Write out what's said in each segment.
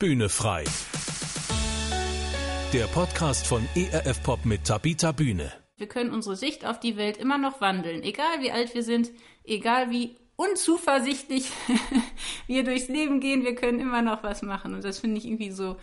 Bühne frei. Der Podcast von ERF Pop mit Tabita Bühne. Wir können unsere Sicht auf die Welt immer noch wandeln, egal wie alt wir sind, egal wie unzuversichtlich wir durchs Leben gehen, wir können immer noch was machen. Und das finde ich irgendwie so,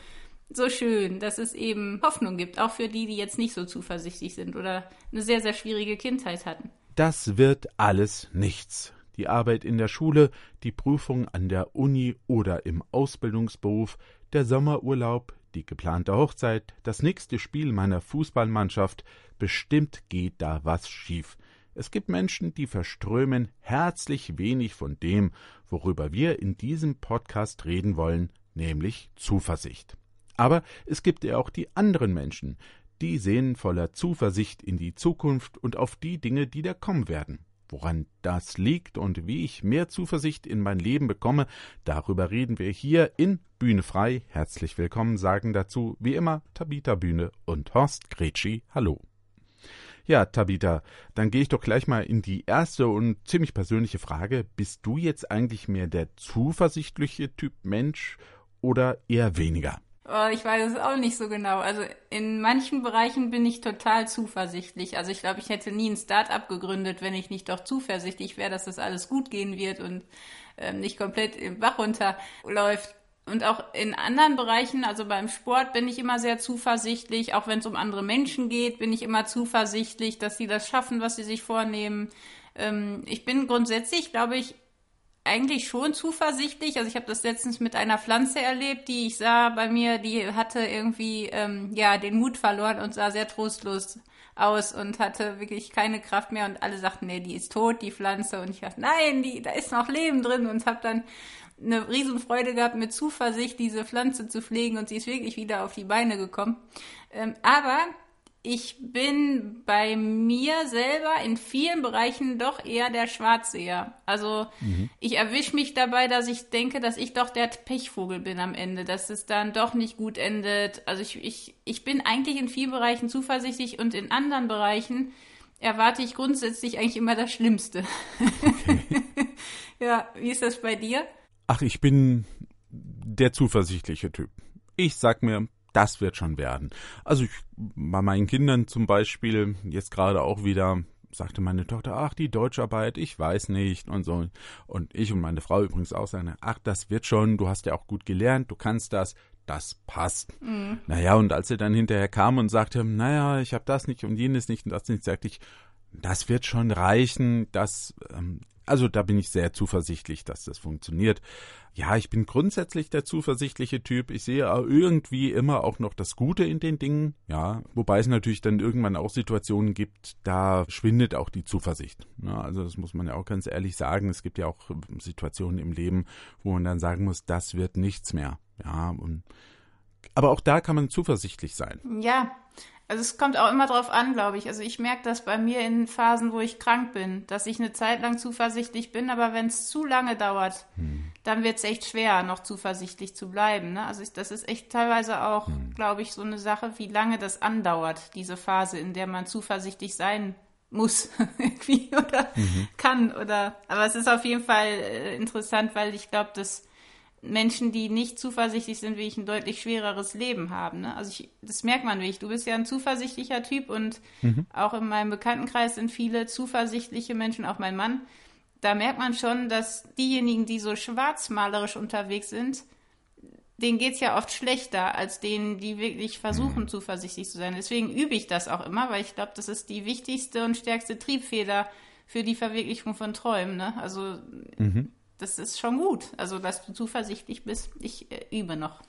so schön, dass es eben Hoffnung gibt, auch für die, die jetzt nicht so zuversichtlich sind oder eine sehr, sehr schwierige Kindheit hatten. Das wird alles nichts. Die Arbeit in der Schule, die Prüfung an der Uni oder im Ausbildungsberuf, der Sommerurlaub, die geplante Hochzeit, das nächste Spiel meiner Fußballmannschaft, bestimmt geht da was schief. Es gibt Menschen, die verströmen herzlich wenig von dem, worüber wir in diesem Podcast reden wollen, nämlich Zuversicht. Aber es gibt ja auch die anderen Menschen, die sehen voller Zuversicht in die Zukunft und auf die Dinge, die da kommen werden. Woran das liegt und wie ich mehr Zuversicht in mein Leben bekomme, darüber reden wir hier in Bühne frei. Herzlich willkommen sagen dazu wie immer Tabita Bühne und Horst Gretschi. Hallo. Ja, Tabita, dann gehe ich doch gleich mal in die erste und ziemlich persönliche Frage. Bist du jetzt eigentlich mehr der zuversichtliche Typ Mensch oder eher weniger? Ich weiß es auch nicht so genau. Also in manchen Bereichen bin ich total zuversichtlich. Also ich glaube, ich hätte nie ein Start-up gegründet, wenn ich nicht doch zuversichtlich wäre, dass das alles gut gehen wird und ähm, nicht komplett im Bach runterläuft. Und auch in anderen Bereichen, also beim Sport bin ich immer sehr zuversichtlich. Auch wenn es um andere Menschen geht, bin ich immer zuversichtlich, dass sie das schaffen, was sie sich vornehmen. Ähm, ich bin grundsätzlich, glaube ich, eigentlich schon zuversichtlich. Also ich habe das letztens mit einer Pflanze erlebt, die ich sah bei mir, die hatte irgendwie ähm, ja den Mut verloren und sah sehr trostlos aus und hatte wirklich keine Kraft mehr und alle sagten, nee, die ist tot, die Pflanze und ich dachte, nein, die da ist noch Leben drin und habe dann eine Riesenfreude gehabt, mit Zuversicht diese Pflanze zu pflegen und sie ist wirklich wieder auf die Beine gekommen. Ähm, aber ich bin bei mir selber in vielen Bereichen doch eher der Schwarzseher. Also mhm. ich erwische mich dabei, dass ich denke, dass ich doch der Pechvogel bin am Ende, dass es dann doch nicht gut endet. Also ich, ich, ich bin eigentlich in vielen Bereichen zuversichtlich und in anderen Bereichen erwarte ich grundsätzlich eigentlich immer das Schlimmste. Okay. ja, wie ist das bei dir? Ach, ich bin der zuversichtliche Typ. Ich sag mir, das wird schon werden. Also ich, bei meinen Kindern zum Beispiel, jetzt gerade auch wieder, sagte meine Tochter, ach, die Deutscharbeit, ich weiß nicht und so. Und ich und meine Frau übrigens auch sagen, ach, das wird schon, du hast ja auch gut gelernt, du kannst das, das passt. Mhm. Naja, und als sie dann hinterher kam und sagte, naja, ich habe das nicht und jenes nicht und das nicht, sagte ich, das wird schon reichen, das, ähm, also da bin ich sehr zuversichtlich, dass das funktioniert. Ja, ich bin grundsätzlich der zuversichtliche Typ. Ich sehe irgendwie immer auch noch das Gute in den Dingen. Ja, wobei es natürlich dann irgendwann auch Situationen gibt, da schwindet auch die Zuversicht. Ja, also das muss man ja auch ganz ehrlich sagen. Es gibt ja auch Situationen im Leben, wo man dann sagen muss, das wird nichts mehr. Ja, und aber auch da kann man zuversichtlich sein. Ja, also es kommt auch immer drauf an, glaube ich. Also ich merke das bei mir in Phasen, wo ich krank bin, dass ich eine Zeit lang zuversichtlich bin, aber wenn es zu lange dauert, hm. dann wird es echt schwer, noch zuversichtlich zu bleiben. Ne? Also ich, das ist echt teilweise auch, hm. glaube ich, so eine Sache, wie lange das andauert, diese Phase, in der man zuversichtlich sein muss irgendwie oder mhm. kann oder aber es ist auf jeden Fall äh, interessant, weil ich glaube, dass Menschen, die nicht zuversichtlich sind, wie ich ein deutlich schwereres Leben haben. Ne? Also ich, das merkt man wirklich. Du bist ja ein zuversichtlicher Typ und mhm. auch in meinem Bekanntenkreis sind viele zuversichtliche Menschen, auch mein Mann. Da merkt man schon, dass diejenigen, die so schwarzmalerisch unterwegs sind, denen geht es ja oft schlechter als denen, die wirklich versuchen, mhm. zuversichtlich zu sein. Deswegen übe ich das auch immer, weil ich glaube, das ist die wichtigste und stärkste Triebfeder für die Verwirklichung von Träumen. Ne? Also mhm das ist schon gut. Also, dass du zuversichtlich bist. Ich äh, übe noch.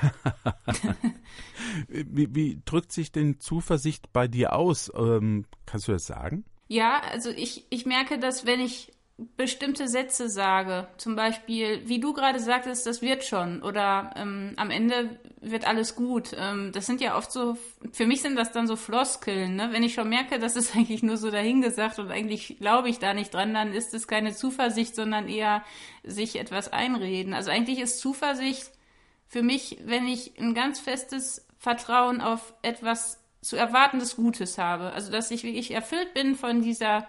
wie, wie, drückt sich denn Zuversicht bei dir aus? Ähm, kannst du das sagen? Ja, also ich, ich merke, dass wenn ich bestimmte Sätze sage, zum Beispiel, wie du gerade sagtest, das wird schon oder ähm, am Ende wird alles gut. Ähm, das sind ja oft so, für mich sind das dann so Floskeln. Ne? Wenn ich schon merke, das ist eigentlich nur so dahingesagt und eigentlich glaube ich da nicht dran, dann ist es keine Zuversicht, sondern eher sich etwas einreden. Also eigentlich ist Zuversicht für mich, wenn ich ein ganz festes Vertrauen auf etwas zu erwartendes Gutes habe. Also dass ich wirklich erfüllt bin von dieser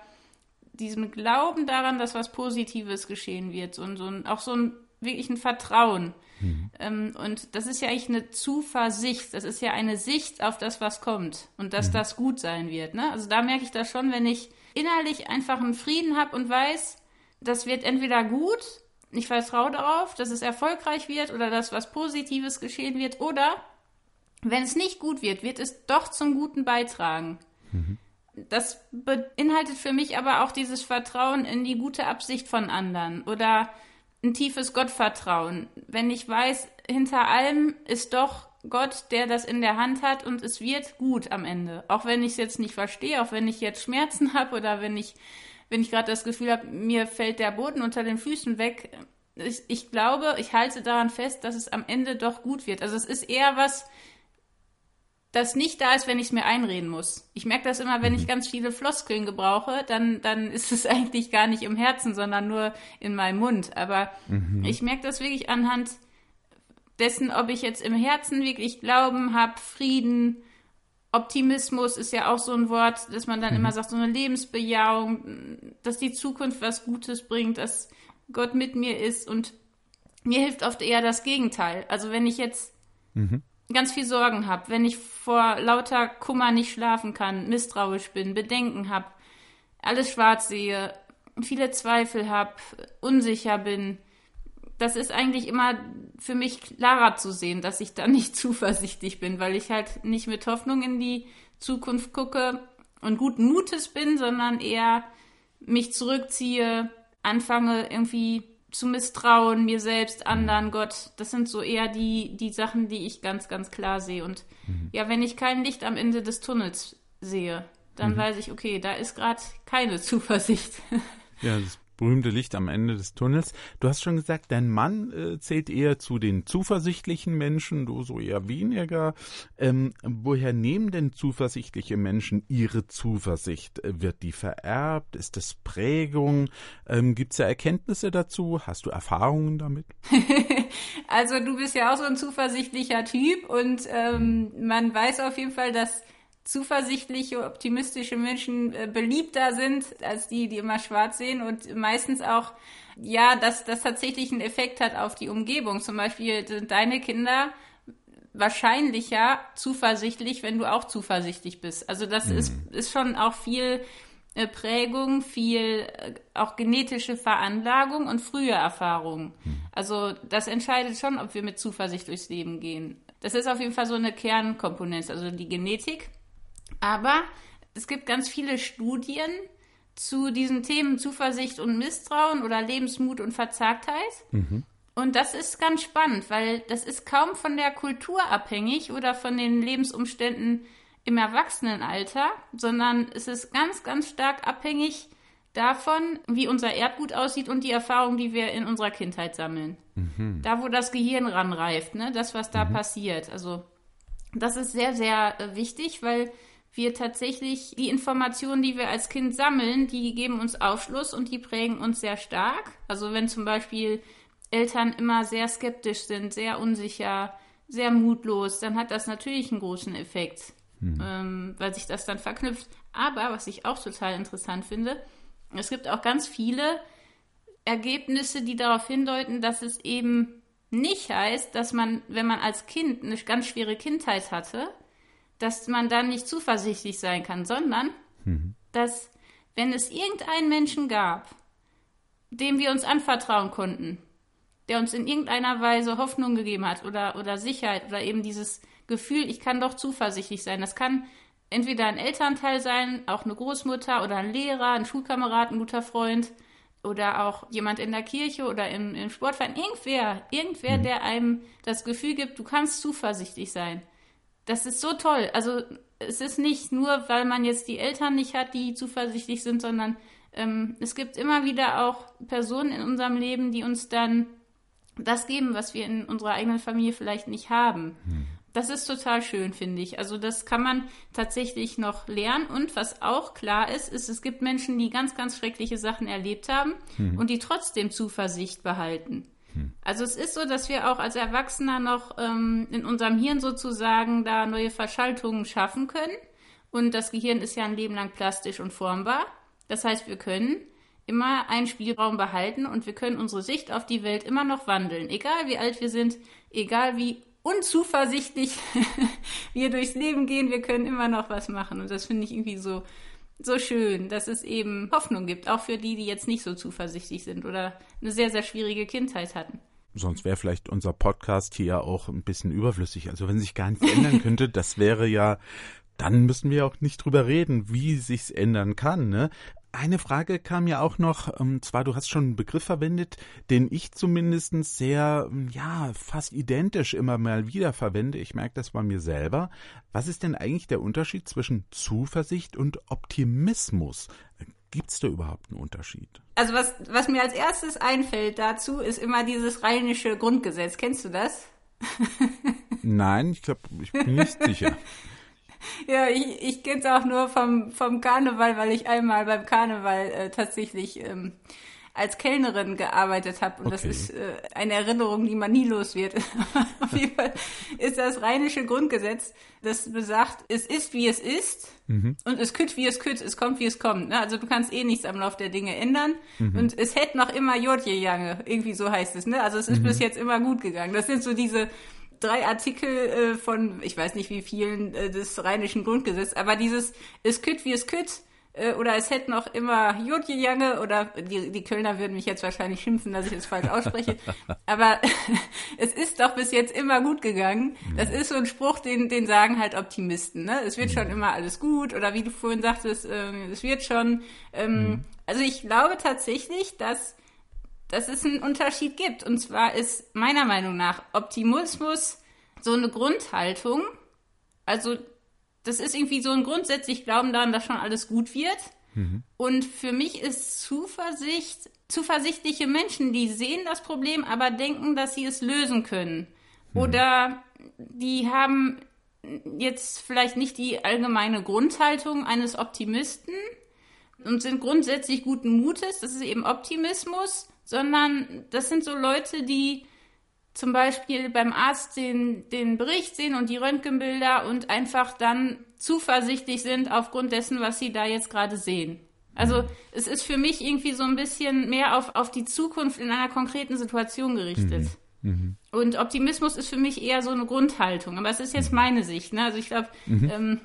diesem Glauben daran, dass was Positives geschehen wird und so ein, auch so ein wirklich ein Vertrauen. Mhm. Ähm, und das ist ja eigentlich eine Zuversicht. Das ist ja eine Sicht auf das, was kommt und dass mhm. das gut sein wird. Ne? Also da merke ich das schon, wenn ich innerlich einfach einen Frieden habe und weiß, das wird entweder gut, ich vertraue darauf, dass es erfolgreich wird oder dass was Positives geschehen wird, oder wenn es nicht gut wird, wird es doch zum Guten beitragen. Mhm. Das beinhaltet für mich aber auch dieses Vertrauen in die gute Absicht von anderen oder ein tiefes Gottvertrauen. Wenn ich weiß, hinter allem ist doch Gott, der das in der Hand hat und es wird gut am Ende. Auch wenn ich es jetzt nicht verstehe, auch wenn ich jetzt Schmerzen habe oder wenn ich, wenn ich gerade das Gefühl habe, mir fällt der Boden unter den Füßen weg. Ich, ich glaube, ich halte daran fest, dass es am Ende doch gut wird. Also es ist eher was, das nicht da ist, wenn ich es mir einreden muss. Ich merke das immer, wenn ich mhm. ganz viele Floskeln gebrauche, dann, dann ist es eigentlich gar nicht im Herzen, sondern nur in meinem Mund. Aber mhm. ich merke das wirklich anhand dessen, ob ich jetzt im Herzen wirklich Glauben habe, Frieden, Optimismus ist ja auch so ein Wort, dass man dann mhm. immer sagt, so eine Lebensbejahung, dass die Zukunft was Gutes bringt, dass Gott mit mir ist und mir hilft oft eher das Gegenteil. Also wenn ich jetzt mhm ganz viel Sorgen habe, wenn ich vor lauter Kummer nicht schlafen kann, misstrauisch bin, Bedenken habe, alles schwarz sehe, viele Zweifel habe, unsicher bin, das ist eigentlich immer für mich klarer zu sehen, dass ich da nicht zuversichtlich bin, weil ich halt nicht mit Hoffnung in die Zukunft gucke und guten Mutes bin, sondern eher mich zurückziehe, anfange irgendwie zu misstrauen, mir selbst, anderen, Gott. Das sind so eher die, die Sachen, die ich ganz, ganz klar sehe. Und mhm. ja, wenn ich kein Licht am Ende des Tunnels sehe, dann mhm. weiß ich, okay, da ist gerade keine Zuversicht. Ja, das berühmte Licht am Ende des Tunnels. Du hast schon gesagt, dein Mann äh, zählt eher zu den zuversichtlichen Menschen, du so eher weniger. Ähm, woher nehmen denn zuversichtliche Menschen ihre Zuversicht? Wird die vererbt? Ist das Prägung? Ähm, Gibt es da Erkenntnisse dazu? Hast du Erfahrungen damit? also du bist ja auch so ein zuversichtlicher Typ und ähm, man weiß auf jeden Fall, dass zuversichtliche, optimistische Menschen äh, beliebter sind als die, die immer schwarz sehen und meistens auch, ja, dass das tatsächlich einen Effekt hat auf die Umgebung. Zum Beispiel sind deine Kinder wahrscheinlicher zuversichtlich, wenn du auch zuversichtlich bist. Also das mhm. ist, ist schon auch viel äh, Prägung, viel äh, auch genetische Veranlagung und frühe Erfahrung. Mhm. Also das entscheidet schon, ob wir mit Zuversicht durchs Leben gehen. Das ist auf jeden Fall so eine Kernkomponente, also die Genetik aber es gibt ganz viele Studien zu diesen Themen Zuversicht und Misstrauen oder Lebensmut und Verzagtheit. Mhm. Und das ist ganz spannend, weil das ist kaum von der Kultur abhängig oder von den Lebensumständen im Erwachsenenalter, sondern es ist ganz, ganz stark abhängig davon, wie unser Erbgut aussieht und die Erfahrungen, die wir in unserer Kindheit sammeln. Mhm. Da, wo das Gehirn ranreift, ne? das, was da mhm. passiert. Also das ist sehr, sehr äh, wichtig, weil wir tatsächlich die Informationen, die wir als Kind sammeln, die geben uns Aufschluss und die prägen uns sehr stark. Also wenn zum Beispiel Eltern immer sehr skeptisch sind, sehr unsicher, sehr mutlos, dann hat das natürlich einen großen Effekt, hm. ähm, weil sich das dann verknüpft. Aber was ich auch total interessant finde, es gibt auch ganz viele Ergebnisse, die darauf hindeuten, dass es eben nicht heißt, dass man, wenn man als Kind eine ganz schwere Kindheit hatte, dass man dann nicht zuversichtlich sein kann, sondern mhm. dass, wenn es irgendeinen Menschen gab, dem wir uns anvertrauen konnten, der uns in irgendeiner Weise Hoffnung gegeben hat oder, oder Sicherheit oder eben dieses Gefühl, ich kann doch zuversichtlich sein. Das kann entweder ein Elternteil sein, auch eine Großmutter oder ein Lehrer, ein Schulkamerad, ein guter Freund oder auch jemand in der Kirche oder im, im Sportverein. Irgendwer, irgendwer, mhm. der einem das Gefühl gibt, du kannst zuversichtlich sein das ist so toll. Also es ist nicht nur, weil man jetzt die Eltern nicht hat, die zuversichtlich sind, sondern ähm, es gibt immer wieder auch Personen in unserem Leben, die uns dann das geben, was wir in unserer eigenen Familie vielleicht nicht haben. Hm. Das ist total schön, finde ich. Also das kann man tatsächlich noch lernen. Und was auch klar ist, ist, es gibt Menschen, die ganz, ganz schreckliche Sachen erlebt haben hm. und die trotzdem Zuversicht behalten. Also es ist so, dass wir auch als Erwachsener noch ähm, in unserem Hirn sozusagen da neue Verschaltungen schaffen können. Und das Gehirn ist ja ein Leben lang plastisch und formbar. Das heißt, wir können immer einen Spielraum behalten und wir können unsere Sicht auf die Welt immer noch wandeln. Egal wie alt wir sind, egal wie unzuversichtlich wir durchs Leben gehen, wir können immer noch was machen. Und das finde ich irgendwie so, so schön, dass es eben Hoffnung gibt, auch für die, die jetzt nicht so zuversichtlich sind oder eine sehr, sehr schwierige Kindheit hatten. Sonst wäre vielleicht unser Podcast hier auch ein bisschen überflüssig. Also wenn sich gar nichts ändern könnte, das wäre ja dann müssen wir auch nicht drüber reden, wie sich's ändern kann. Ne? Eine Frage kam ja auch noch, und ähm, zwar du hast schon einen Begriff verwendet, den ich zumindest sehr, ja, fast identisch immer mal wieder verwende. Ich merke das bei mir selber. Was ist denn eigentlich der Unterschied zwischen Zuversicht und Optimismus? Gibt's da überhaupt einen Unterschied? Also was, was mir als erstes einfällt dazu, ist immer dieses rheinische Grundgesetz. Kennst du das? Nein, ich glaube, ich bin nicht sicher. Ja, ich, ich kenne es auch nur vom, vom Karneval, weil ich einmal beim Karneval äh, tatsächlich ähm, als Kellnerin gearbeitet habe. Und okay. das ist äh, eine Erinnerung, die man nie los wird. Auf jeden Fall ist das rheinische Grundgesetz, das besagt, es ist, wie es ist. Mhm. Und es kütt, wie es kütt, es kommt, wie es kommt. Ne? Also du kannst eh nichts am Lauf der Dinge ändern. Mhm. Und es hätte noch immer Jodje Jange, irgendwie so heißt es. Ne? Also es ist mhm. bis jetzt immer gut gegangen. Das sind so diese drei Artikel äh, von, ich weiß nicht wie vielen, äh, des rheinischen Grundgesetzes, aber dieses es kütt wie es kütt, äh, oder es hätte noch immer Jodje Jange oder die, die Kölner würden mich jetzt wahrscheinlich schimpfen, dass ich es falsch ausspreche. Aber es ist doch bis jetzt immer gut gegangen. Das ist so ein Spruch, den, den sagen halt Optimisten. Ne? Es wird schon immer alles gut oder wie du vorhin sagtest, äh, es wird schon. Ähm. Also ich glaube tatsächlich, dass dass es einen Unterschied gibt. Und zwar ist meiner Meinung nach Optimismus so eine Grundhaltung. Also das ist irgendwie so ein grundsätzlich Glauben daran, dass schon alles gut wird. Mhm. Und für mich ist Zuversicht, zuversichtliche Menschen, die sehen das Problem, aber denken, dass sie es lösen können. Mhm. Oder die haben jetzt vielleicht nicht die allgemeine Grundhaltung eines Optimisten und sind grundsätzlich guten Mutes. Das ist eben Optimismus sondern das sind so Leute, die zum Beispiel beim Arzt den, den Bericht sehen und die Röntgenbilder und einfach dann zuversichtlich sind aufgrund dessen, was sie da jetzt gerade sehen. Also es ist für mich irgendwie so ein bisschen mehr auf, auf die Zukunft in einer konkreten Situation gerichtet. Mhm. Mhm. Und Optimismus ist für mich eher so eine Grundhaltung. Aber es ist jetzt mhm. meine Sicht. Ne? Also ich glaube, mhm. ähm,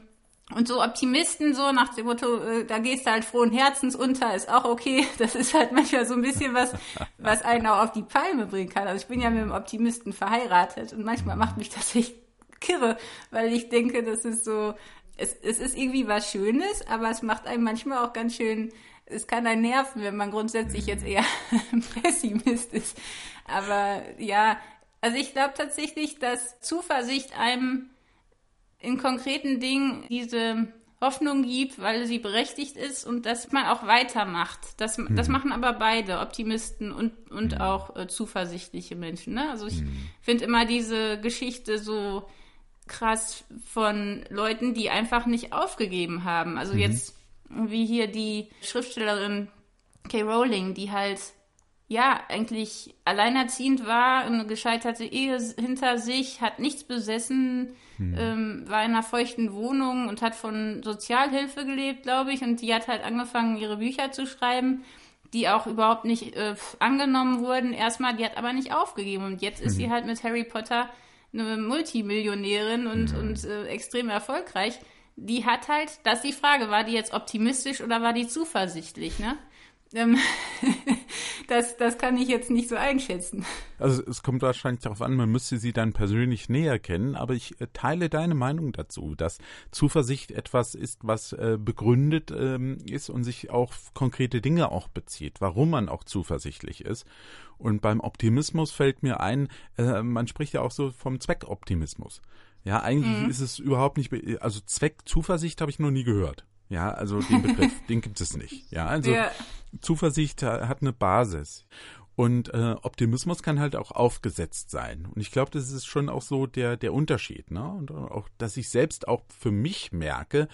und so Optimisten, so nach dem Motto, äh, da gehst du halt frohen Herzens unter, ist auch okay. Das ist halt manchmal so ein bisschen was, was einen auch auf die Palme bringen kann. Also ich bin ja mit einem Optimisten verheiratet und manchmal macht mich das echt kirre, weil ich denke, das ist so, es, es ist irgendwie was Schönes, aber es macht einem manchmal auch ganz schön, es kann einen nerven, wenn man grundsätzlich jetzt eher Pessimist ist. Aber ja, also ich glaube tatsächlich, dass Zuversicht einem in konkreten Dingen diese Hoffnung gibt, weil sie berechtigt ist und dass man auch weitermacht. Das, mhm. das machen aber beide, Optimisten und, und mhm. auch äh, zuversichtliche Menschen. Ne? Also ich mhm. finde immer diese Geschichte so krass von Leuten, die einfach nicht aufgegeben haben. Also mhm. jetzt wie hier die Schriftstellerin Kay Rowling, die halt ja, eigentlich alleinerziehend war, eine gescheiterte Ehe hinter sich, hat nichts besessen, hm. ähm, war in einer feuchten Wohnung und hat von Sozialhilfe gelebt, glaube ich. Und die hat halt angefangen, ihre Bücher zu schreiben, die auch überhaupt nicht äh, angenommen wurden. Erstmal, die hat aber nicht aufgegeben. Und jetzt ist hm. sie halt mit Harry Potter eine Multimillionärin und, hm. und äh, extrem erfolgreich. Die hat halt, das ist die Frage, war die jetzt optimistisch oder war die zuversichtlich, ne? Ähm, das, das kann ich jetzt nicht so einschätzen. Also es kommt wahrscheinlich darauf an, man müsste sie dann persönlich näher kennen, aber ich äh, teile deine Meinung dazu, dass Zuversicht etwas ist, was äh, begründet ähm, ist und sich auf konkrete Dinge auch bezieht, warum man auch zuversichtlich ist. Und beim Optimismus fällt mir ein, äh, man spricht ja auch so vom Zweckoptimismus. Ja, eigentlich mhm. ist es überhaupt nicht, also Zweckzuversicht habe ich noch nie gehört. Ja, also den Begriff, den gibt es nicht. Ja, also ja. Zuversicht hat eine Basis. Und äh, Optimismus kann halt auch aufgesetzt sein. Und ich glaube, das ist schon auch so der, der Unterschied. Ne? Und auch, dass ich selbst auch für mich merke,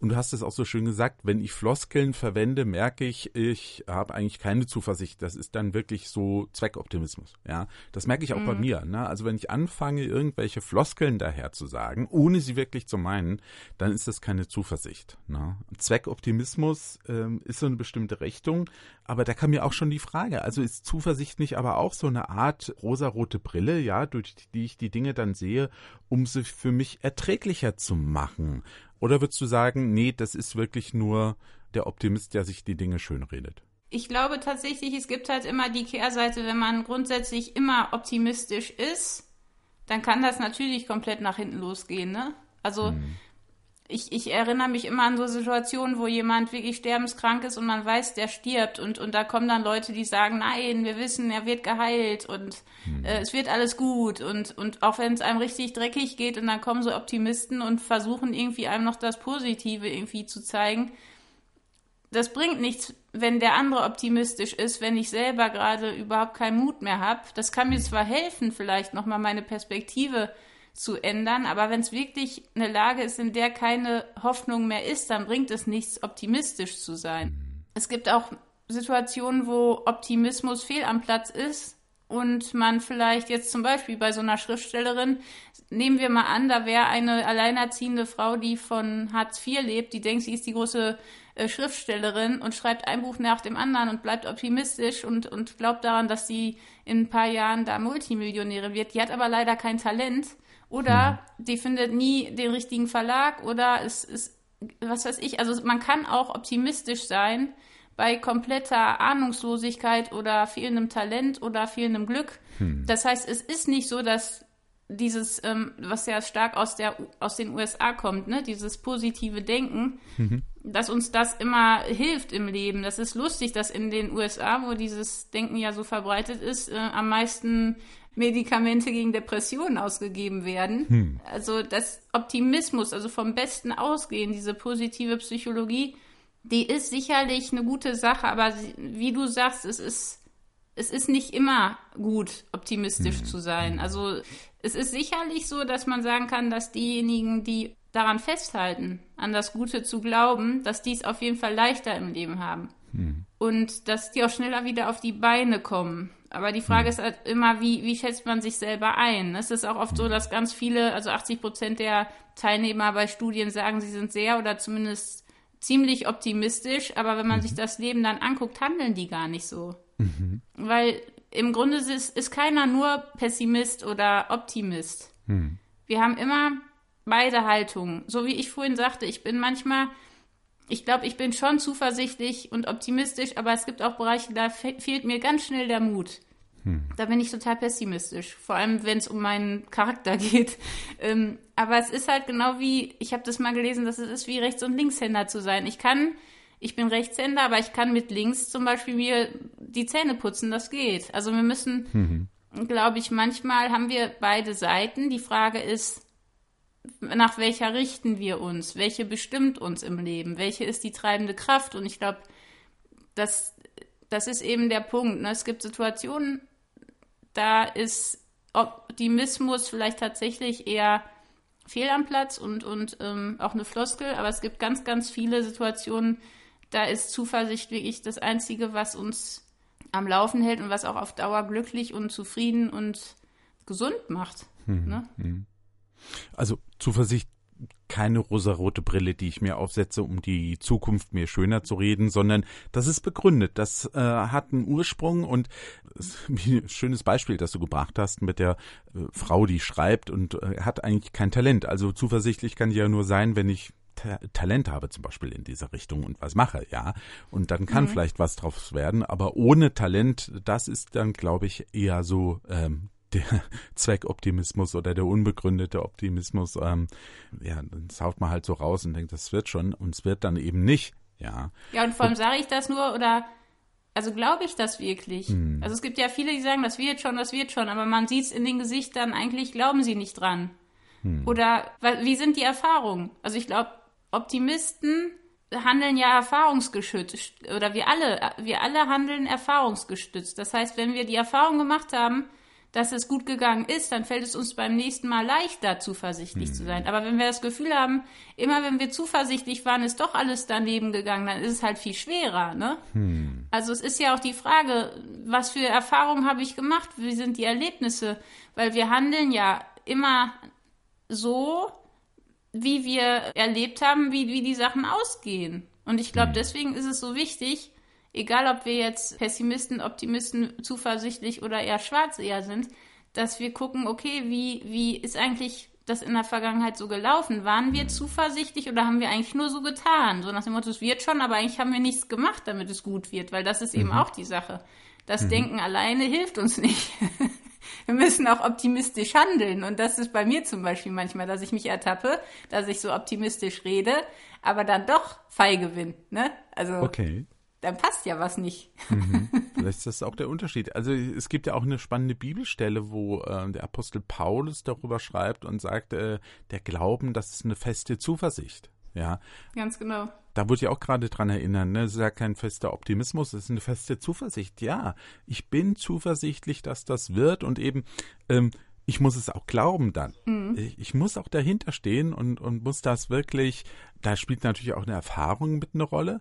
Und du hast es auch so schön gesagt, wenn ich Floskeln verwende, merke ich, ich habe eigentlich keine Zuversicht. Das ist dann wirklich so Zweckoptimismus. Ja, das merke ich auch mhm. bei mir. Ne? Also wenn ich anfange, irgendwelche Floskeln daher zu sagen, ohne sie wirklich zu meinen, dann ist das keine Zuversicht. Ne? Zweckoptimismus ähm, ist so eine bestimmte Richtung, aber da kam mir auch schon die Frage, also ist Zuversicht nicht aber auch so eine Art rosarote Brille, ja, durch die ich die Dinge dann sehe, um sie für mich erträglicher zu machen? Oder würdest du sagen, nee, das ist wirklich nur der Optimist, der sich die Dinge schönredet? Ich glaube tatsächlich, es gibt halt immer die Kehrseite, wenn man grundsätzlich immer optimistisch ist, dann kann das natürlich komplett nach hinten losgehen, ne? Also hm ich, ich erinnere mich immer an so Situationen, wo jemand wirklich sterbenskrank ist und man weiß, der stirbt und, und da kommen dann Leute, die sagen, nein, wir wissen, er wird geheilt und mhm. äh, es wird alles gut und, und auch wenn es einem richtig dreckig geht und dann kommen so Optimisten und versuchen irgendwie einem noch das Positive irgendwie zu zeigen. Das bringt nichts, wenn der andere optimistisch ist, wenn ich selber gerade überhaupt keinen Mut mehr habe. Das kann mir mhm. zwar helfen, vielleicht nochmal meine Perspektive zu ändern. Aber wenn es wirklich eine Lage ist, in der keine Hoffnung mehr ist, dann bringt es nichts, optimistisch zu sein. Es gibt auch Situationen, wo Optimismus fehl am Platz ist und man vielleicht jetzt zum Beispiel bei so einer Schriftstellerin, nehmen wir mal an, da wäre eine alleinerziehende Frau, die von Hartz IV lebt, die denkt, sie ist die große äh, Schriftstellerin und schreibt ein Buch nach dem anderen und bleibt optimistisch und, und glaubt daran, dass sie in ein paar Jahren da Multimillionärin wird. Die hat aber leider kein Talent oder mhm. die findet nie den richtigen Verlag oder es ist, was weiß ich, also man kann auch optimistisch sein bei kompletter Ahnungslosigkeit oder fehlendem Talent oder fehlendem Glück. Mhm. Das heißt, es ist nicht so, dass dieses, ähm, was ja stark aus, der, aus den USA kommt, ne, dieses positive Denken, mhm. dass uns das immer hilft im Leben. Das ist lustig, dass in den USA, wo dieses Denken ja so verbreitet ist, äh, am meisten Medikamente gegen Depressionen ausgegeben werden. Hm. Also das Optimismus, also vom Besten ausgehen, diese positive Psychologie, die ist sicherlich eine gute Sache, aber wie du sagst, es ist es ist nicht immer gut, optimistisch hm. zu sein. Also es ist sicherlich so, dass man sagen kann, dass diejenigen, die daran festhalten, an das Gute zu glauben, dass die es auf jeden Fall leichter im Leben haben. Hm. Und dass die auch schneller wieder auf die Beine kommen. Aber die Frage hm. ist halt immer, wie, wie schätzt man sich selber ein? Es ist auch oft so, hm. dass ganz viele, also 80 Prozent der Teilnehmer bei Studien sagen, sie sind sehr oder zumindest ziemlich optimistisch, aber wenn man mhm. sich das Leben dann anguckt, handeln die gar nicht so. Mhm. Weil im Grunde ist, ist keiner nur Pessimist oder Optimist. Mhm. Wir haben immer beide Haltungen. So wie ich vorhin sagte, ich bin manchmal ich glaube, ich bin schon zuversichtlich und optimistisch, aber es gibt auch Bereiche, da fe fehlt mir ganz schnell der Mut. Hm. Da bin ich total pessimistisch, vor allem wenn es um meinen Charakter geht. Ähm, aber es ist halt genau wie, ich habe das mal gelesen, dass es ist wie Rechts- und Linkshänder zu sein. Ich kann, ich bin Rechtshänder, aber ich kann mit links zum Beispiel mir die Zähne putzen, das geht. Also wir müssen, mhm. glaube ich, manchmal haben wir beide Seiten. Die Frage ist, nach welcher richten wir uns? Welche bestimmt uns im Leben? Welche ist die treibende Kraft? Und ich glaube, das, das ist eben der Punkt. Ne? Es gibt Situationen, da ist Optimismus vielleicht tatsächlich eher fehl am Platz und, und ähm, auch eine Floskel, aber es gibt ganz, ganz viele Situationen, da ist Zuversicht wirklich das Einzige, was uns am Laufen hält und was auch auf Dauer glücklich und zufrieden und gesund macht. Hm, ne? hm. Also Zuversicht keine rosarote Brille, die ich mir aufsetze, um die Zukunft mir schöner zu reden, sondern das ist begründet. Das äh, hat einen Ursprung und ein schönes Beispiel, das du gebracht hast mit der äh, Frau, die schreibt und äh, hat eigentlich kein Talent. Also zuversichtlich kann ich ja nur sein, wenn ich Ta Talent habe, zum Beispiel in dieser Richtung und was mache, ja. Und dann kann mhm. vielleicht was draus werden, aber ohne Talent, das ist dann, glaube ich, eher so ähm, der Zweckoptimismus oder der unbegründete Optimismus, ähm, ja, dann haut man halt so raus und denkt, das wird schon und es wird dann eben nicht, ja. Ja, und vor allem sage ich das nur oder also glaube ich das wirklich? Hm. Also es gibt ja viele, die sagen, das wird schon, das wird schon, aber man sieht es in den Gesichtern, eigentlich glauben sie nicht dran. Hm. Oder wie sind die Erfahrungen? Also ich glaube, Optimisten handeln ja erfahrungsgestützt oder wir alle, wir alle handeln erfahrungsgestützt. Das heißt, wenn wir die Erfahrung gemacht haben, dass es gut gegangen ist, dann fällt es uns beim nächsten Mal leichter, zuversichtlich hm. zu sein. Aber wenn wir das Gefühl haben, immer wenn wir zuversichtlich waren, ist doch alles daneben gegangen, dann ist es halt viel schwerer. Ne? Hm. Also es ist ja auch die Frage, was für Erfahrungen habe ich gemacht, wie sind die Erlebnisse? Weil wir handeln ja immer so, wie wir erlebt haben, wie, wie die Sachen ausgehen. Und ich glaube, hm. deswegen ist es so wichtig, egal ob wir jetzt Pessimisten, Optimisten, zuversichtlich oder eher schwarz eher sind, dass wir gucken, okay, wie, wie ist eigentlich das in der Vergangenheit so gelaufen? Waren wir zuversichtlich oder haben wir eigentlich nur so getan? So nach dem Motto, es wird schon, aber eigentlich haben wir nichts gemacht, damit es gut wird, weil das ist eben mhm. auch die Sache. Das mhm. Denken alleine hilft uns nicht. wir müssen auch optimistisch handeln. Und das ist bei mir zum Beispiel manchmal, dass ich mich ertappe, dass ich so optimistisch rede, aber dann doch feige bin. Ne? Also okay dann passt ja was nicht. Mhm. Vielleicht ist das auch der Unterschied. Also es gibt ja auch eine spannende Bibelstelle, wo äh, der Apostel Paulus darüber schreibt und sagt, äh, der Glauben, das ist eine feste Zuversicht. Ja. Ganz genau. Da würde ich auch gerade dran erinnern, ne? Das ist ja kein fester Optimismus, das ist eine feste Zuversicht. Ja, ich bin zuversichtlich, dass das wird und eben, ähm, ich muss es auch glauben dann. Mhm. Ich, ich, muss auch dahinter stehen und, und muss das wirklich, da spielt natürlich auch eine Erfahrung mit eine Rolle,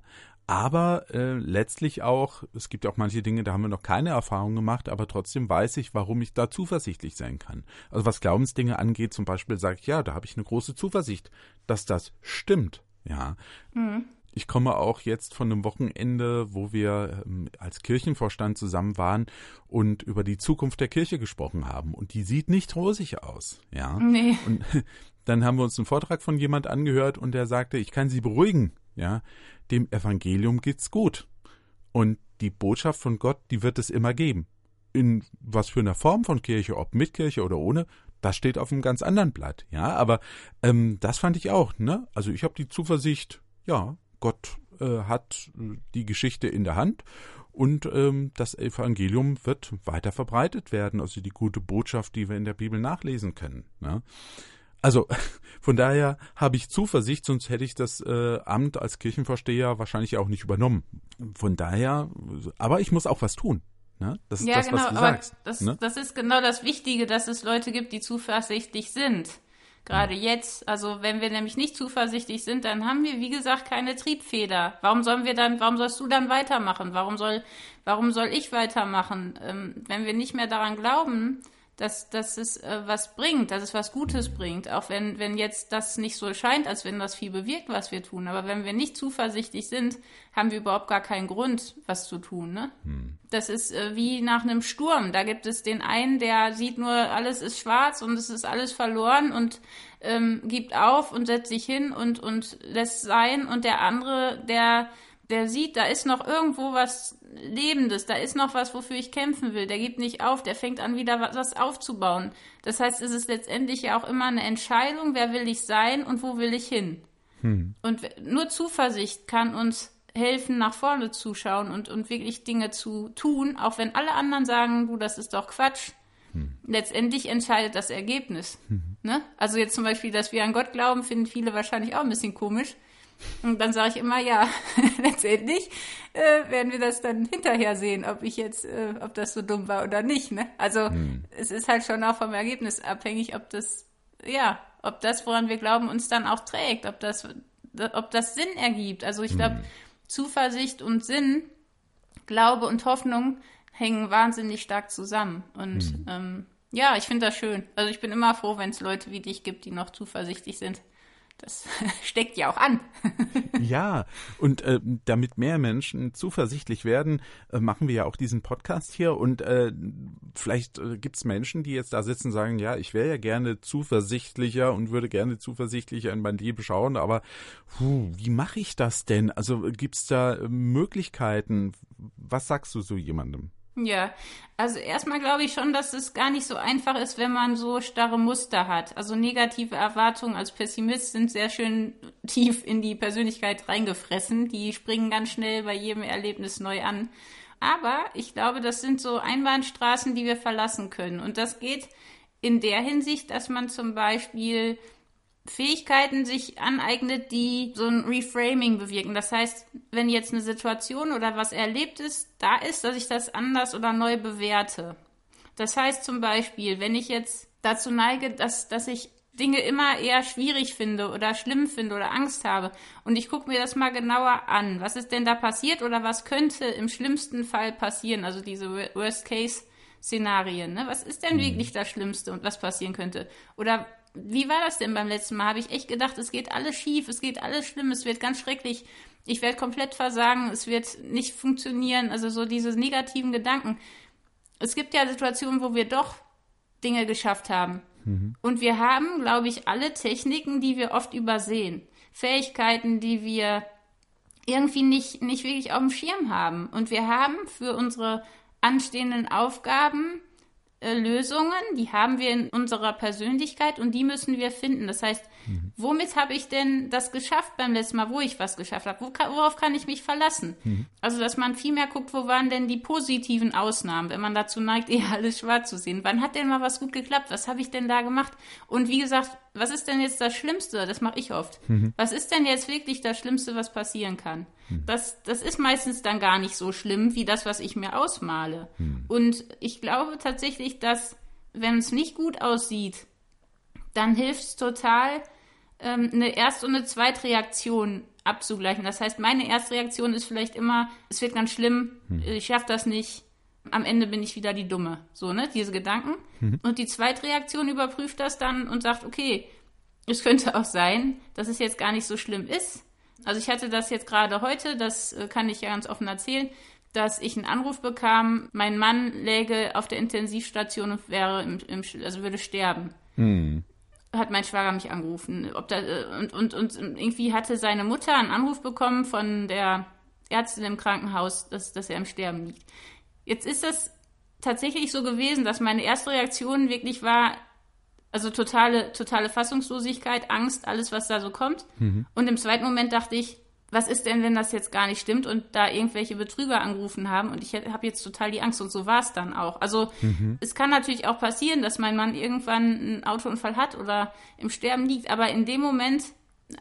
aber äh, letztlich auch, es gibt ja auch manche Dinge, da haben wir noch keine Erfahrung gemacht, aber trotzdem weiß ich, warum ich da zuversichtlich sein kann. Also was Glaubensdinge angeht, zum Beispiel sage ich, ja, da habe ich eine große Zuversicht, dass das stimmt. Ja. Mhm. Ich komme auch jetzt von einem Wochenende, wo wir ähm, als Kirchenvorstand zusammen waren und über die Zukunft der Kirche gesprochen haben. Und die sieht nicht rosig aus. Ja. Nee. Und dann haben wir uns einen Vortrag von jemand angehört und der sagte, ich kann Sie beruhigen. Ja dem Evangelium geht's gut. Und die Botschaft von Gott, die wird es immer geben. In was für einer Form von Kirche, ob mit Kirche oder ohne, das steht auf einem ganz anderen Blatt. Ja, aber ähm, das fand ich auch. Ne? Also ich habe die Zuversicht, ja, Gott äh, hat äh, die Geschichte in der Hand und ähm, das Evangelium wird weiter verbreitet werden. Also die gute Botschaft, die wir in der Bibel nachlesen können. Ne? Also von daher habe ich Zuversicht, sonst hätte ich das äh, Amt als Kirchenvorsteher wahrscheinlich auch nicht übernommen. Von daher, aber ich muss auch was tun. Ne? Das ist ja, das, genau, was du aber sagst. Das, ne? das ist genau das Wichtige, dass es Leute gibt, die zuversichtlich sind. Gerade ja. jetzt, also wenn wir nämlich nicht zuversichtlich sind, dann haben wir, wie gesagt, keine Triebfeder. Warum sollen wir dann, warum sollst du dann weitermachen? Warum soll, warum soll ich weitermachen? Ähm, wenn wir nicht mehr daran glauben, dass, dass es äh, was bringt, dass es was Gutes bringt. Auch wenn, wenn jetzt das nicht so scheint, als wenn das viel bewirkt, was wir tun. Aber wenn wir nicht zuversichtlich sind, haben wir überhaupt gar keinen Grund, was zu tun. Ne? Hm. Das ist äh, wie nach einem Sturm. Da gibt es den einen, der sieht nur, alles ist schwarz und es ist alles verloren und ähm, gibt auf und setzt sich hin und, und lässt sein. Und der andere, der der sieht, da ist noch irgendwo was Lebendes, da ist noch was, wofür ich kämpfen will. Der gibt nicht auf, der fängt an, wieder was aufzubauen. Das heißt, es ist letztendlich ja auch immer eine Entscheidung, wer will ich sein und wo will ich hin. Hm. Und nur Zuversicht kann uns helfen, nach vorne zu schauen und, und wirklich Dinge zu tun, auch wenn alle anderen sagen, du, das ist doch Quatsch. Hm. Letztendlich entscheidet das Ergebnis. Hm. Ne? Also jetzt zum Beispiel, dass wir an Gott glauben, finden viele wahrscheinlich auch ein bisschen komisch. Und dann sage ich immer, ja, letztendlich äh, werden wir das dann hinterher sehen, ob ich jetzt, äh, ob das so dumm war oder nicht. Ne? Also hm. es ist halt schon auch vom Ergebnis abhängig, ob das, ja, ob das, woran wir glauben, uns dann auch trägt, ob das, ob das Sinn ergibt. Also ich glaube, hm. Zuversicht und Sinn, Glaube und Hoffnung hängen wahnsinnig stark zusammen. Und hm. ähm, ja, ich finde das schön. Also ich bin immer froh, wenn es Leute wie dich gibt, die noch zuversichtlich sind. Das steckt ja auch an. ja, und äh, damit mehr Menschen zuversichtlich werden, äh, machen wir ja auch diesen Podcast hier. Und äh, vielleicht äh, gibt es Menschen, die jetzt da sitzen und sagen, ja, ich wäre ja gerne zuversichtlicher und würde gerne zuversichtlicher in mein Leben schauen, aber puh, wie mache ich das denn? Also gibt es da Möglichkeiten? Was sagst du so jemandem? Ja, also erstmal glaube ich schon, dass es gar nicht so einfach ist, wenn man so starre Muster hat. Also negative Erwartungen als Pessimist sind sehr schön tief in die Persönlichkeit reingefressen. Die springen ganz schnell bei jedem Erlebnis neu an. Aber ich glaube, das sind so Einbahnstraßen, die wir verlassen können. Und das geht in der Hinsicht, dass man zum Beispiel Fähigkeiten sich aneignet, die so ein Reframing bewirken. Das heißt, wenn jetzt eine Situation oder was erlebt ist, da ist, dass ich das anders oder neu bewerte. Das heißt zum Beispiel, wenn ich jetzt dazu neige, dass, dass ich Dinge immer eher schwierig finde oder schlimm finde oder Angst habe und ich gucke mir das mal genauer an. Was ist denn da passiert oder was könnte im schlimmsten Fall passieren? Also diese Worst-Case-Szenarien. Ne? Was ist denn mhm. wirklich das Schlimmste und was passieren könnte? Oder wie war das denn beim letzten Mal? Habe ich echt gedacht, es geht alles schief, es geht alles schlimm, es wird ganz schrecklich. Ich werde komplett versagen, es wird nicht funktionieren. Also so diese negativen Gedanken. Es gibt ja Situationen, wo wir doch Dinge geschafft haben. Mhm. Und wir haben, glaube ich, alle Techniken, die wir oft übersehen. Fähigkeiten, die wir irgendwie nicht, nicht wirklich auf dem Schirm haben. Und wir haben für unsere anstehenden Aufgaben Lösungen, die haben wir in unserer Persönlichkeit und die müssen wir finden. Das heißt, mhm. womit habe ich denn das geschafft beim letzten Mal, wo ich was geschafft habe? Wo worauf kann ich mich verlassen? Mhm. Also, dass man viel mehr guckt, wo waren denn die positiven Ausnahmen, wenn man dazu neigt, eher alles schwarz zu sehen. Wann hat denn mal was gut geklappt? Was habe ich denn da gemacht? Und wie gesagt, was ist denn jetzt das Schlimmste? Das mache ich oft. Mhm. Was ist denn jetzt wirklich das Schlimmste, was passieren kann? Mhm. Das, das ist meistens dann gar nicht so schlimm wie das, was ich mir ausmale. Mhm. Und ich glaube tatsächlich, dass wenn es nicht gut aussieht, dann hilft es total, ähm, eine Erst- und eine Zweitreaktion abzugleichen. Das heißt, meine Erstreaktion ist vielleicht immer, es wird ganz schlimm, mhm. ich schaffe das nicht, am Ende bin ich wieder die Dumme. So, ne? Diese Gedanken. Mhm. Und die Zweitreaktion überprüft das dann und sagt, okay, es könnte auch sein, dass es jetzt gar nicht so schlimm ist. Also ich hatte das jetzt gerade heute, das äh, kann ich ja ganz offen erzählen, dass ich einen Anruf bekam, mein Mann läge auf der Intensivstation und wäre im, im also würde sterben. Mhm. Hat mein Schwager mich angerufen. Ob da, äh, und, und, und irgendwie hatte seine Mutter einen Anruf bekommen von der Ärztin im Krankenhaus, dass, dass er im Sterben liegt. Jetzt ist das tatsächlich so gewesen, dass meine erste Reaktion wirklich war, also totale, totale Fassungslosigkeit, Angst, alles, was da so kommt. Mhm. Und im zweiten Moment dachte ich, was ist denn, wenn das jetzt gar nicht stimmt und da irgendwelche Betrüger angerufen haben und ich habe jetzt total die Angst und so war es dann auch. Also mhm. es kann natürlich auch passieren, dass mein Mann irgendwann einen Autounfall hat oder im Sterben liegt, aber in dem Moment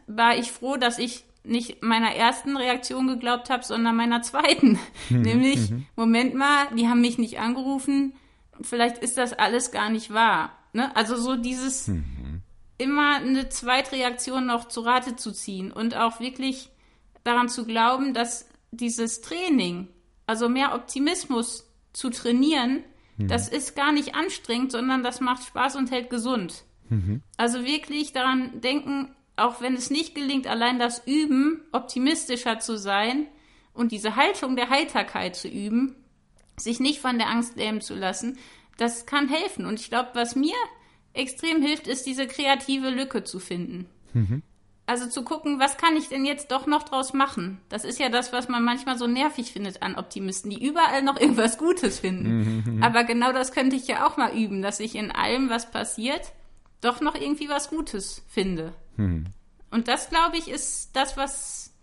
war ich froh, dass ich nicht meiner ersten Reaktion geglaubt habe, sondern meiner zweiten. Mhm. Nämlich, mhm. Moment mal, die haben mich nicht angerufen, vielleicht ist das alles gar nicht wahr. Ne? Also so dieses mhm. immer eine Zweitreaktion noch zu Rate zu ziehen und auch wirklich daran zu glauben, dass dieses Training, also mehr Optimismus zu trainieren, mhm. das ist gar nicht anstrengend, sondern das macht Spaß und hält gesund. Mhm. Also wirklich daran denken, auch wenn es nicht gelingt, allein das Üben, optimistischer zu sein und diese Haltung der Heiterkeit zu üben, sich nicht von der Angst lähmen zu lassen, das kann helfen. Und ich glaube, was mir extrem hilft, ist diese kreative Lücke zu finden. Mhm. Also zu gucken, was kann ich denn jetzt doch noch draus machen? Das ist ja das, was man manchmal so nervig findet an Optimisten, die überall noch irgendwas Gutes finden. Mhm. Aber genau das könnte ich ja auch mal üben, dass ich in allem, was passiert, doch noch irgendwie was Gutes finde. Hm. Und das, glaube ich, ist das, was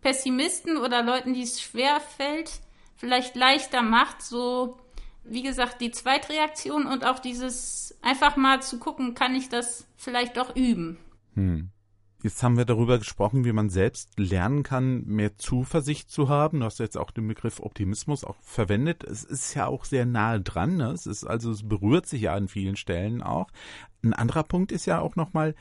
Pessimisten oder Leuten, die es schwer fällt, vielleicht leichter macht, so, wie gesagt, die Zweitreaktion und auch dieses einfach mal zu gucken, kann ich das vielleicht doch üben. Hm. Jetzt haben wir darüber gesprochen, wie man selbst lernen kann, mehr Zuversicht zu haben. Du hast jetzt auch den Begriff Optimismus auch verwendet. Es ist ja auch sehr nahe dran. Ne? Es ist also, es berührt sich ja an vielen Stellen auch. Ein anderer Punkt ist ja auch nochmal,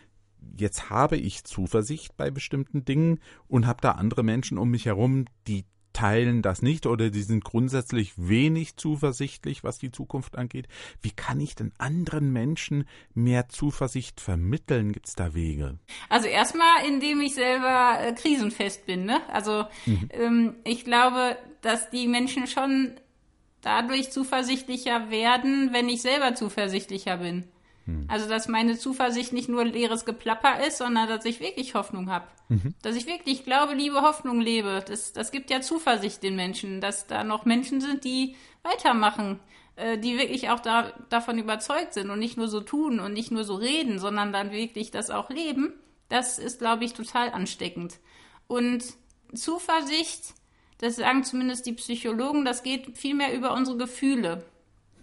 jetzt habe ich Zuversicht bei bestimmten Dingen und habe da andere Menschen um mich herum, die teilen das nicht oder die sind grundsätzlich wenig zuversichtlich, was die Zukunft angeht. Wie kann ich denn anderen Menschen mehr Zuversicht vermitteln? Gibt es da Wege? Also erstmal, indem ich selber äh, krisenfest bin. Ne? Also mhm. ähm, ich glaube, dass die Menschen schon dadurch zuversichtlicher werden, wenn ich selber zuversichtlicher bin. Mhm. Also, dass meine Zuversicht nicht nur leeres Geplapper ist, sondern dass ich wirklich Hoffnung habe. Mhm. Dass ich wirklich Glaube, Liebe, Hoffnung lebe. Das, das gibt ja Zuversicht den Menschen, dass da noch Menschen sind, die weitermachen, äh, die wirklich auch da, davon überzeugt sind und nicht nur so tun und nicht nur so reden, sondern dann wirklich das auch leben. Das ist, glaube ich, total ansteckend. Und Zuversicht, das sagen zumindest die Psychologen, das geht viel mehr über unsere Gefühle.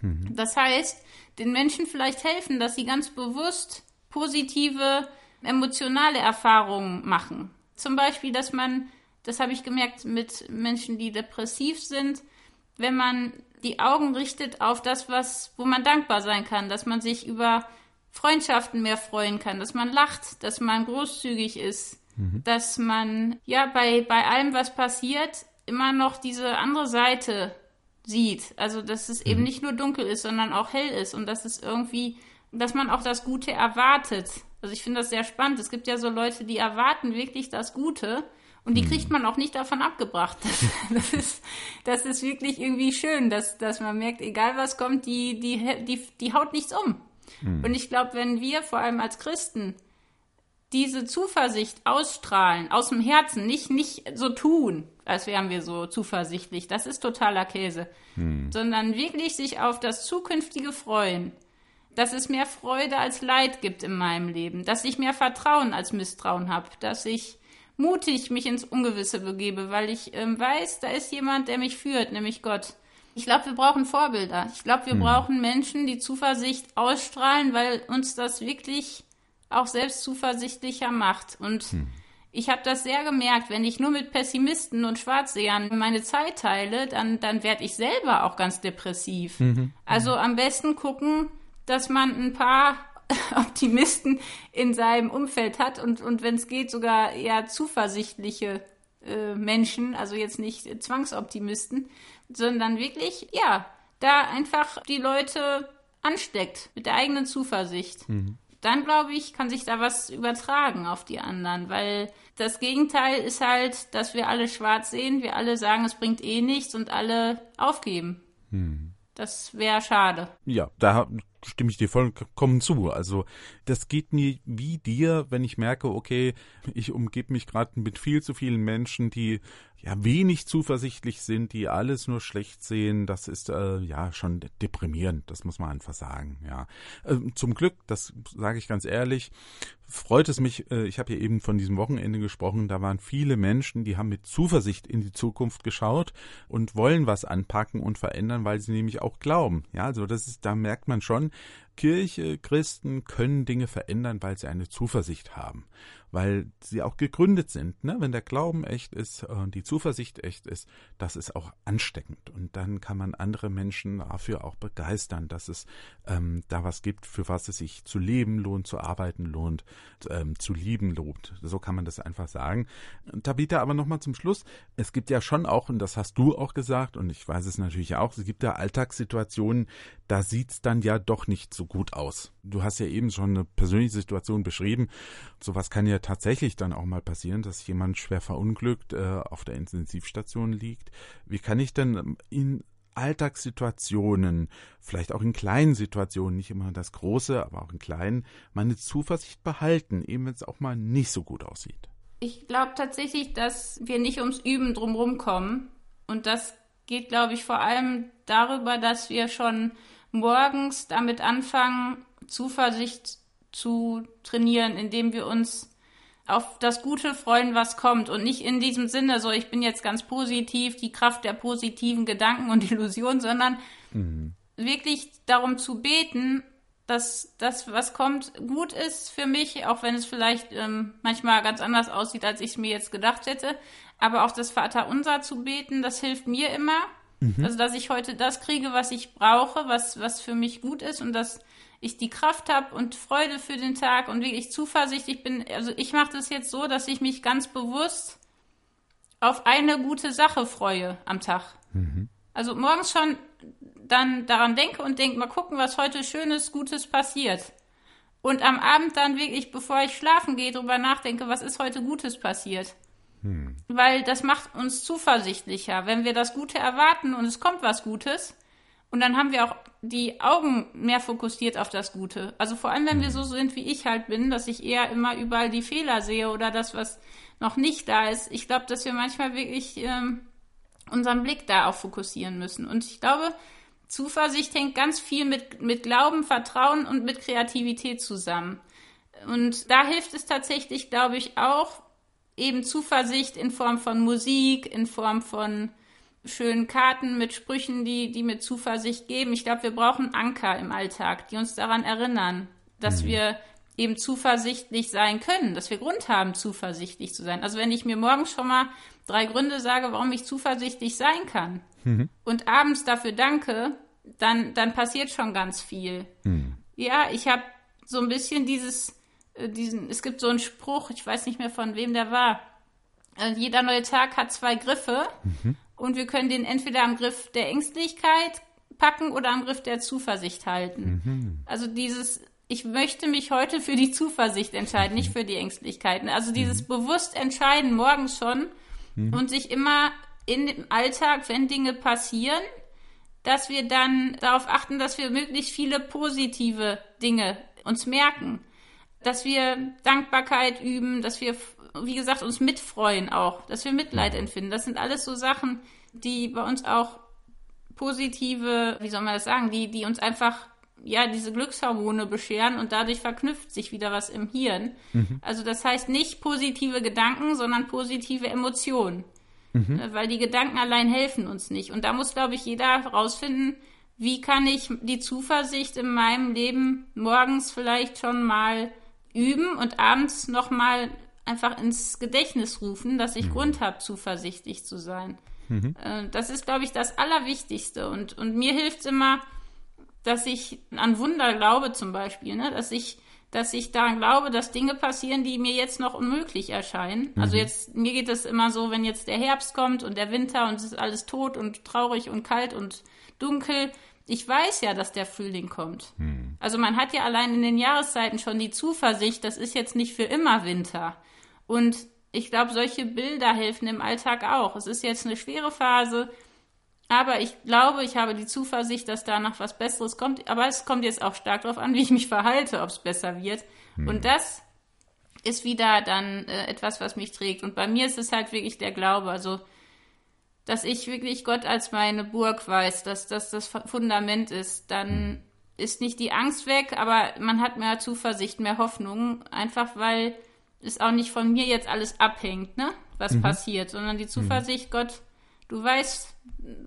Mhm. Das heißt, den Menschen vielleicht helfen, dass sie ganz bewusst positive emotionale Erfahrungen machen. Zum Beispiel, dass man, das habe ich gemerkt mit Menschen, die depressiv sind, wenn man die Augen richtet auf das, was, wo man dankbar sein kann, dass man sich über Freundschaften mehr freuen kann, dass man lacht, dass man großzügig ist, mhm. dass man ja bei, bei allem, was passiert, immer noch diese andere Seite sieht. Also, dass es mhm. eben nicht nur dunkel ist, sondern auch hell ist und dass es irgendwie, dass man auch das Gute erwartet. Also, ich finde das sehr spannend. Es gibt ja so Leute, die erwarten wirklich das Gute und die mhm. kriegt man auch nicht davon abgebracht. Das, das, ist, das ist wirklich irgendwie schön, dass, dass man merkt, egal was kommt, die, die, die, die haut nichts um. Mhm. Und ich glaube, wenn wir vor allem als Christen diese Zuversicht ausstrahlen, aus dem Herzen, nicht, nicht so tun, als wären wir so zuversichtlich, das ist totaler Käse, hm. sondern wirklich sich auf das Zukünftige freuen, dass es mehr Freude als Leid gibt in meinem Leben, dass ich mehr Vertrauen als Misstrauen habe, dass ich mutig mich ins Ungewisse begebe, weil ich ähm, weiß, da ist jemand, der mich führt, nämlich Gott. Ich glaube, wir brauchen Vorbilder. Ich glaube, wir hm. brauchen Menschen, die Zuversicht ausstrahlen, weil uns das wirklich auch selbst zuversichtlicher macht. Und hm. Ich habe das sehr gemerkt, wenn ich nur mit Pessimisten und Schwarzsehern meine Zeit teile, dann, dann werde ich selber auch ganz depressiv. Mhm. Also am besten gucken, dass man ein paar Optimisten in seinem Umfeld hat und, und wenn es geht, sogar eher zuversichtliche äh, Menschen, also jetzt nicht Zwangsoptimisten, sondern wirklich, ja, da einfach die Leute ansteckt mit der eigenen Zuversicht. Mhm dann glaube ich, kann sich da was übertragen auf die anderen, weil das Gegenteil ist halt, dass wir alle schwarz sehen, wir alle sagen, es bringt eh nichts und alle aufgeben. Hm. Das wäre schade. Ja, da stimme ich dir vollkommen zu. Also das geht mir wie dir, wenn ich merke, okay, ich umgebe mich gerade mit viel zu vielen Menschen, die ja wenig zuversichtlich sind, die alles nur schlecht sehen. Das ist äh, ja schon deprimierend. Das muss man einfach sagen. Ja, äh, zum Glück, das sage ich ganz ehrlich, freut es mich. Äh, ich habe ja eben von diesem Wochenende gesprochen. Da waren viele Menschen, die haben mit Zuversicht in die Zukunft geschaut und wollen was anpacken und verändern, weil sie nämlich auch glauben. Ja, also das ist, da merkt man schon, Kirche, Christen können Dinge verändern, weil sie eine Zuversicht haben weil sie auch gegründet sind. Ne? Wenn der Glauben echt ist und die Zuversicht echt ist, das ist auch ansteckend. Und dann kann man andere Menschen dafür auch begeistern, dass es ähm, da was gibt, für was es sich zu leben lohnt, zu arbeiten lohnt, ähm, zu lieben lohnt. So kann man das einfach sagen. Tabitha, aber nochmal zum Schluss. Es gibt ja schon auch, und das hast du auch gesagt, und ich weiß es natürlich auch, es gibt ja Alltagssituationen, da sieht's dann ja doch nicht so gut aus. Du hast ja eben schon eine persönliche Situation beschrieben. Sowas kann ja tatsächlich dann auch mal passieren, dass jemand schwer verunglückt äh, auf der Intensivstation liegt. Wie kann ich denn in Alltagssituationen, vielleicht auch in kleinen Situationen, nicht immer das Große, aber auch in kleinen, meine Zuversicht behalten, eben wenn es auch mal nicht so gut aussieht? Ich glaube tatsächlich, dass wir nicht ums Üben drumherum kommen. Und das geht, glaube ich, vor allem darüber, dass wir schon morgens damit anfangen, Zuversicht zu trainieren, indem wir uns auf das Gute freuen, was kommt und nicht in diesem Sinne so, ich bin jetzt ganz positiv, die Kraft der positiven Gedanken und Illusionen, sondern mhm. wirklich darum zu beten, dass das, was kommt, gut ist für mich, auch wenn es vielleicht ähm, manchmal ganz anders aussieht, als ich es mir jetzt gedacht hätte. Aber auch das Vaterunser zu beten, das hilft mir immer. Mhm. Also, dass ich heute das kriege, was ich brauche, was, was für mich gut ist und dass ich die Kraft habe und Freude für den Tag und wirklich zuversichtlich bin. Also ich mache das jetzt so, dass ich mich ganz bewusst auf eine gute Sache freue am Tag. Mhm. Also morgens schon dann daran denke und denke, mal gucken, was heute Schönes, Gutes passiert. Und am Abend dann wirklich, bevor ich schlafen gehe, darüber nachdenke, was ist heute Gutes passiert. Hm. Weil das macht uns zuversichtlicher. Wenn wir das Gute erwarten und es kommt was Gutes, und dann haben wir auch die Augen mehr fokussiert auf das Gute. Also vor allem, wenn wir so sind, wie ich halt bin, dass ich eher immer überall die Fehler sehe oder das, was noch nicht da ist. Ich glaube, dass wir manchmal wirklich ähm, unseren Blick da auch fokussieren müssen. Und ich glaube, Zuversicht hängt ganz viel mit, mit Glauben, Vertrauen und mit Kreativität zusammen. Und da hilft es tatsächlich, glaube ich, auch eben Zuversicht in Form von Musik, in Form von schönen Karten mit Sprüchen, die, die mir Zuversicht geben. Ich glaube, wir brauchen Anker im Alltag, die uns daran erinnern, dass mhm. wir eben zuversichtlich sein können, dass wir Grund haben, zuversichtlich zu sein. Also wenn ich mir morgens schon mal drei Gründe sage, warum ich zuversichtlich sein kann mhm. und abends dafür danke, dann, dann passiert schon ganz viel. Mhm. Ja, ich habe so ein bisschen dieses, äh, diesen, es gibt so einen Spruch, ich weiß nicht mehr von wem der war. Äh, jeder neue Tag hat zwei Griffe mhm. Und wir können den entweder am Griff der Ängstlichkeit packen oder am Griff der Zuversicht halten. Mhm. Also dieses, ich möchte mich heute für die Zuversicht entscheiden, nicht für die Ängstlichkeiten. Also dieses mhm. bewusst entscheiden morgens schon mhm. und sich immer in dem Alltag, wenn Dinge passieren, dass wir dann darauf achten, dass wir möglichst viele positive Dinge uns merken, dass wir Dankbarkeit üben, dass wir, wie gesagt, uns mitfreuen auch, dass wir Mitleid empfinden. Das sind alles so Sachen, die bei uns auch positive, wie soll man das sagen, die, die uns einfach ja, diese Glückshormone bescheren und dadurch verknüpft sich wieder was im Hirn. Mhm. Also das heißt nicht positive Gedanken, sondern positive Emotionen. Mhm. Äh, weil die Gedanken allein helfen uns nicht. Und da muss, glaube ich, jeder herausfinden, wie kann ich die Zuversicht in meinem Leben morgens vielleicht schon mal üben und abends nochmal einfach ins Gedächtnis rufen, dass ich mhm. Grund habe, zuversichtlich zu sein. Mhm. Äh, das ist, glaube ich, das Allerwichtigste. Und, und mir hilft es immer, dass ich an Wunder glaube zum Beispiel, ne? dass ich dass ich daran glaube, dass Dinge passieren, die mir jetzt noch unmöglich erscheinen. Also mhm. Also jetzt, mir geht es immer so, wenn jetzt der Herbst kommt und der Winter und es ist alles tot und traurig und kalt und dunkel. Ich weiß ja, dass der Frühling kommt. Mhm. Also man hat ja allein in den Jahreszeiten schon die Zuversicht, das ist jetzt nicht für immer Winter. Und ich glaube, solche Bilder helfen im Alltag auch. Es ist jetzt eine schwere Phase, aber ich glaube, ich habe die Zuversicht, dass da noch was Besseres kommt. Aber es kommt jetzt auch stark darauf an, wie ich mich verhalte, ob es besser wird. Hm. Und das ist wieder dann äh, etwas, was mich trägt. Und bei mir ist es halt wirklich der Glaube. Also, dass ich wirklich Gott als meine Burg weiß, dass das das Fundament ist. Dann hm. ist nicht die Angst weg, aber man hat mehr Zuversicht, mehr Hoffnung. Einfach weil es auch nicht von mir jetzt alles abhängt, ne? Was mhm. passiert, sondern die mhm. Zuversicht, mhm. Gott du weißt,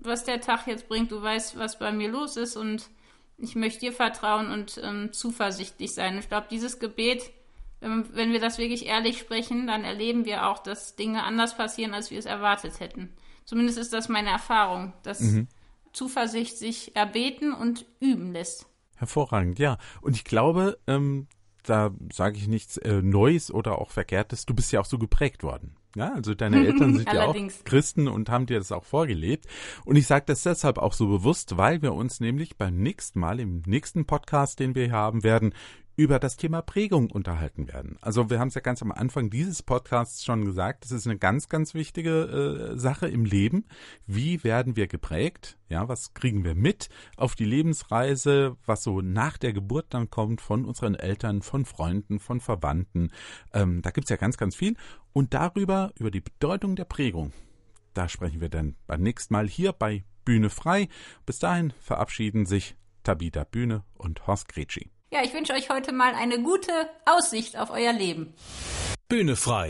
was der Tag jetzt bringt, du weißt, was bei mir los ist und ich möchte dir vertrauen und ähm, zuversichtlich sein. Ich glaube, dieses Gebet, wenn, wenn wir das wirklich ehrlich sprechen, dann erleben wir auch, dass Dinge anders passieren, als wir es erwartet hätten. Zumindest ist das meine Erfahrung, dass mhm. Zuversicht sich erbeten und üben lässt. Hervorragend, ja. Und ich glaube, ähm, da sage ich nichts äh, Neues oder auch Verkehrtes, du bist ja auch so geprägt worden. Ja, also deine Eltern sind ja auch Christen und haben dir das auch vorgelebt. Und ich sage das deshalb auch so bewusst, weil wir uns nämlich beim nächsten Mal, im nächsten Podcast, den wir haben werden, über das Thema Prägung unterhalten werden. Also wir haben es ja ganz am Anfang dieses Podcasts schon gesagt, das ist eine ganz, ganz wichtige äh, Sache im Leben. Wie werden wir geprägt? Ja, was kriegen wir mit auf die Lebensreise, was so nach der Geburt dann kommt von unseren Eltern, von Freunden, von Verwandten. Ähm, da gibt's ja ganz, ganz viel. Und darüber, über die Bedeutung der Prägung, da sprechen wir dann beim nächsten Mal hier bei Bühne frei. Bis dahin verabschieden sich Tabita Bühne und Horst Gretschi. Ja, ich wünsche euch heute mal eine gute Aussicht auf euer Leben. Bühne frei.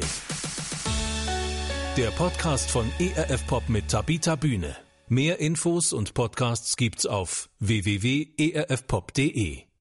Der Podcast von ERF Pop mit Tabita Bühne. Mehr Infos und Podcasts gibt's auf www.erfpop.de.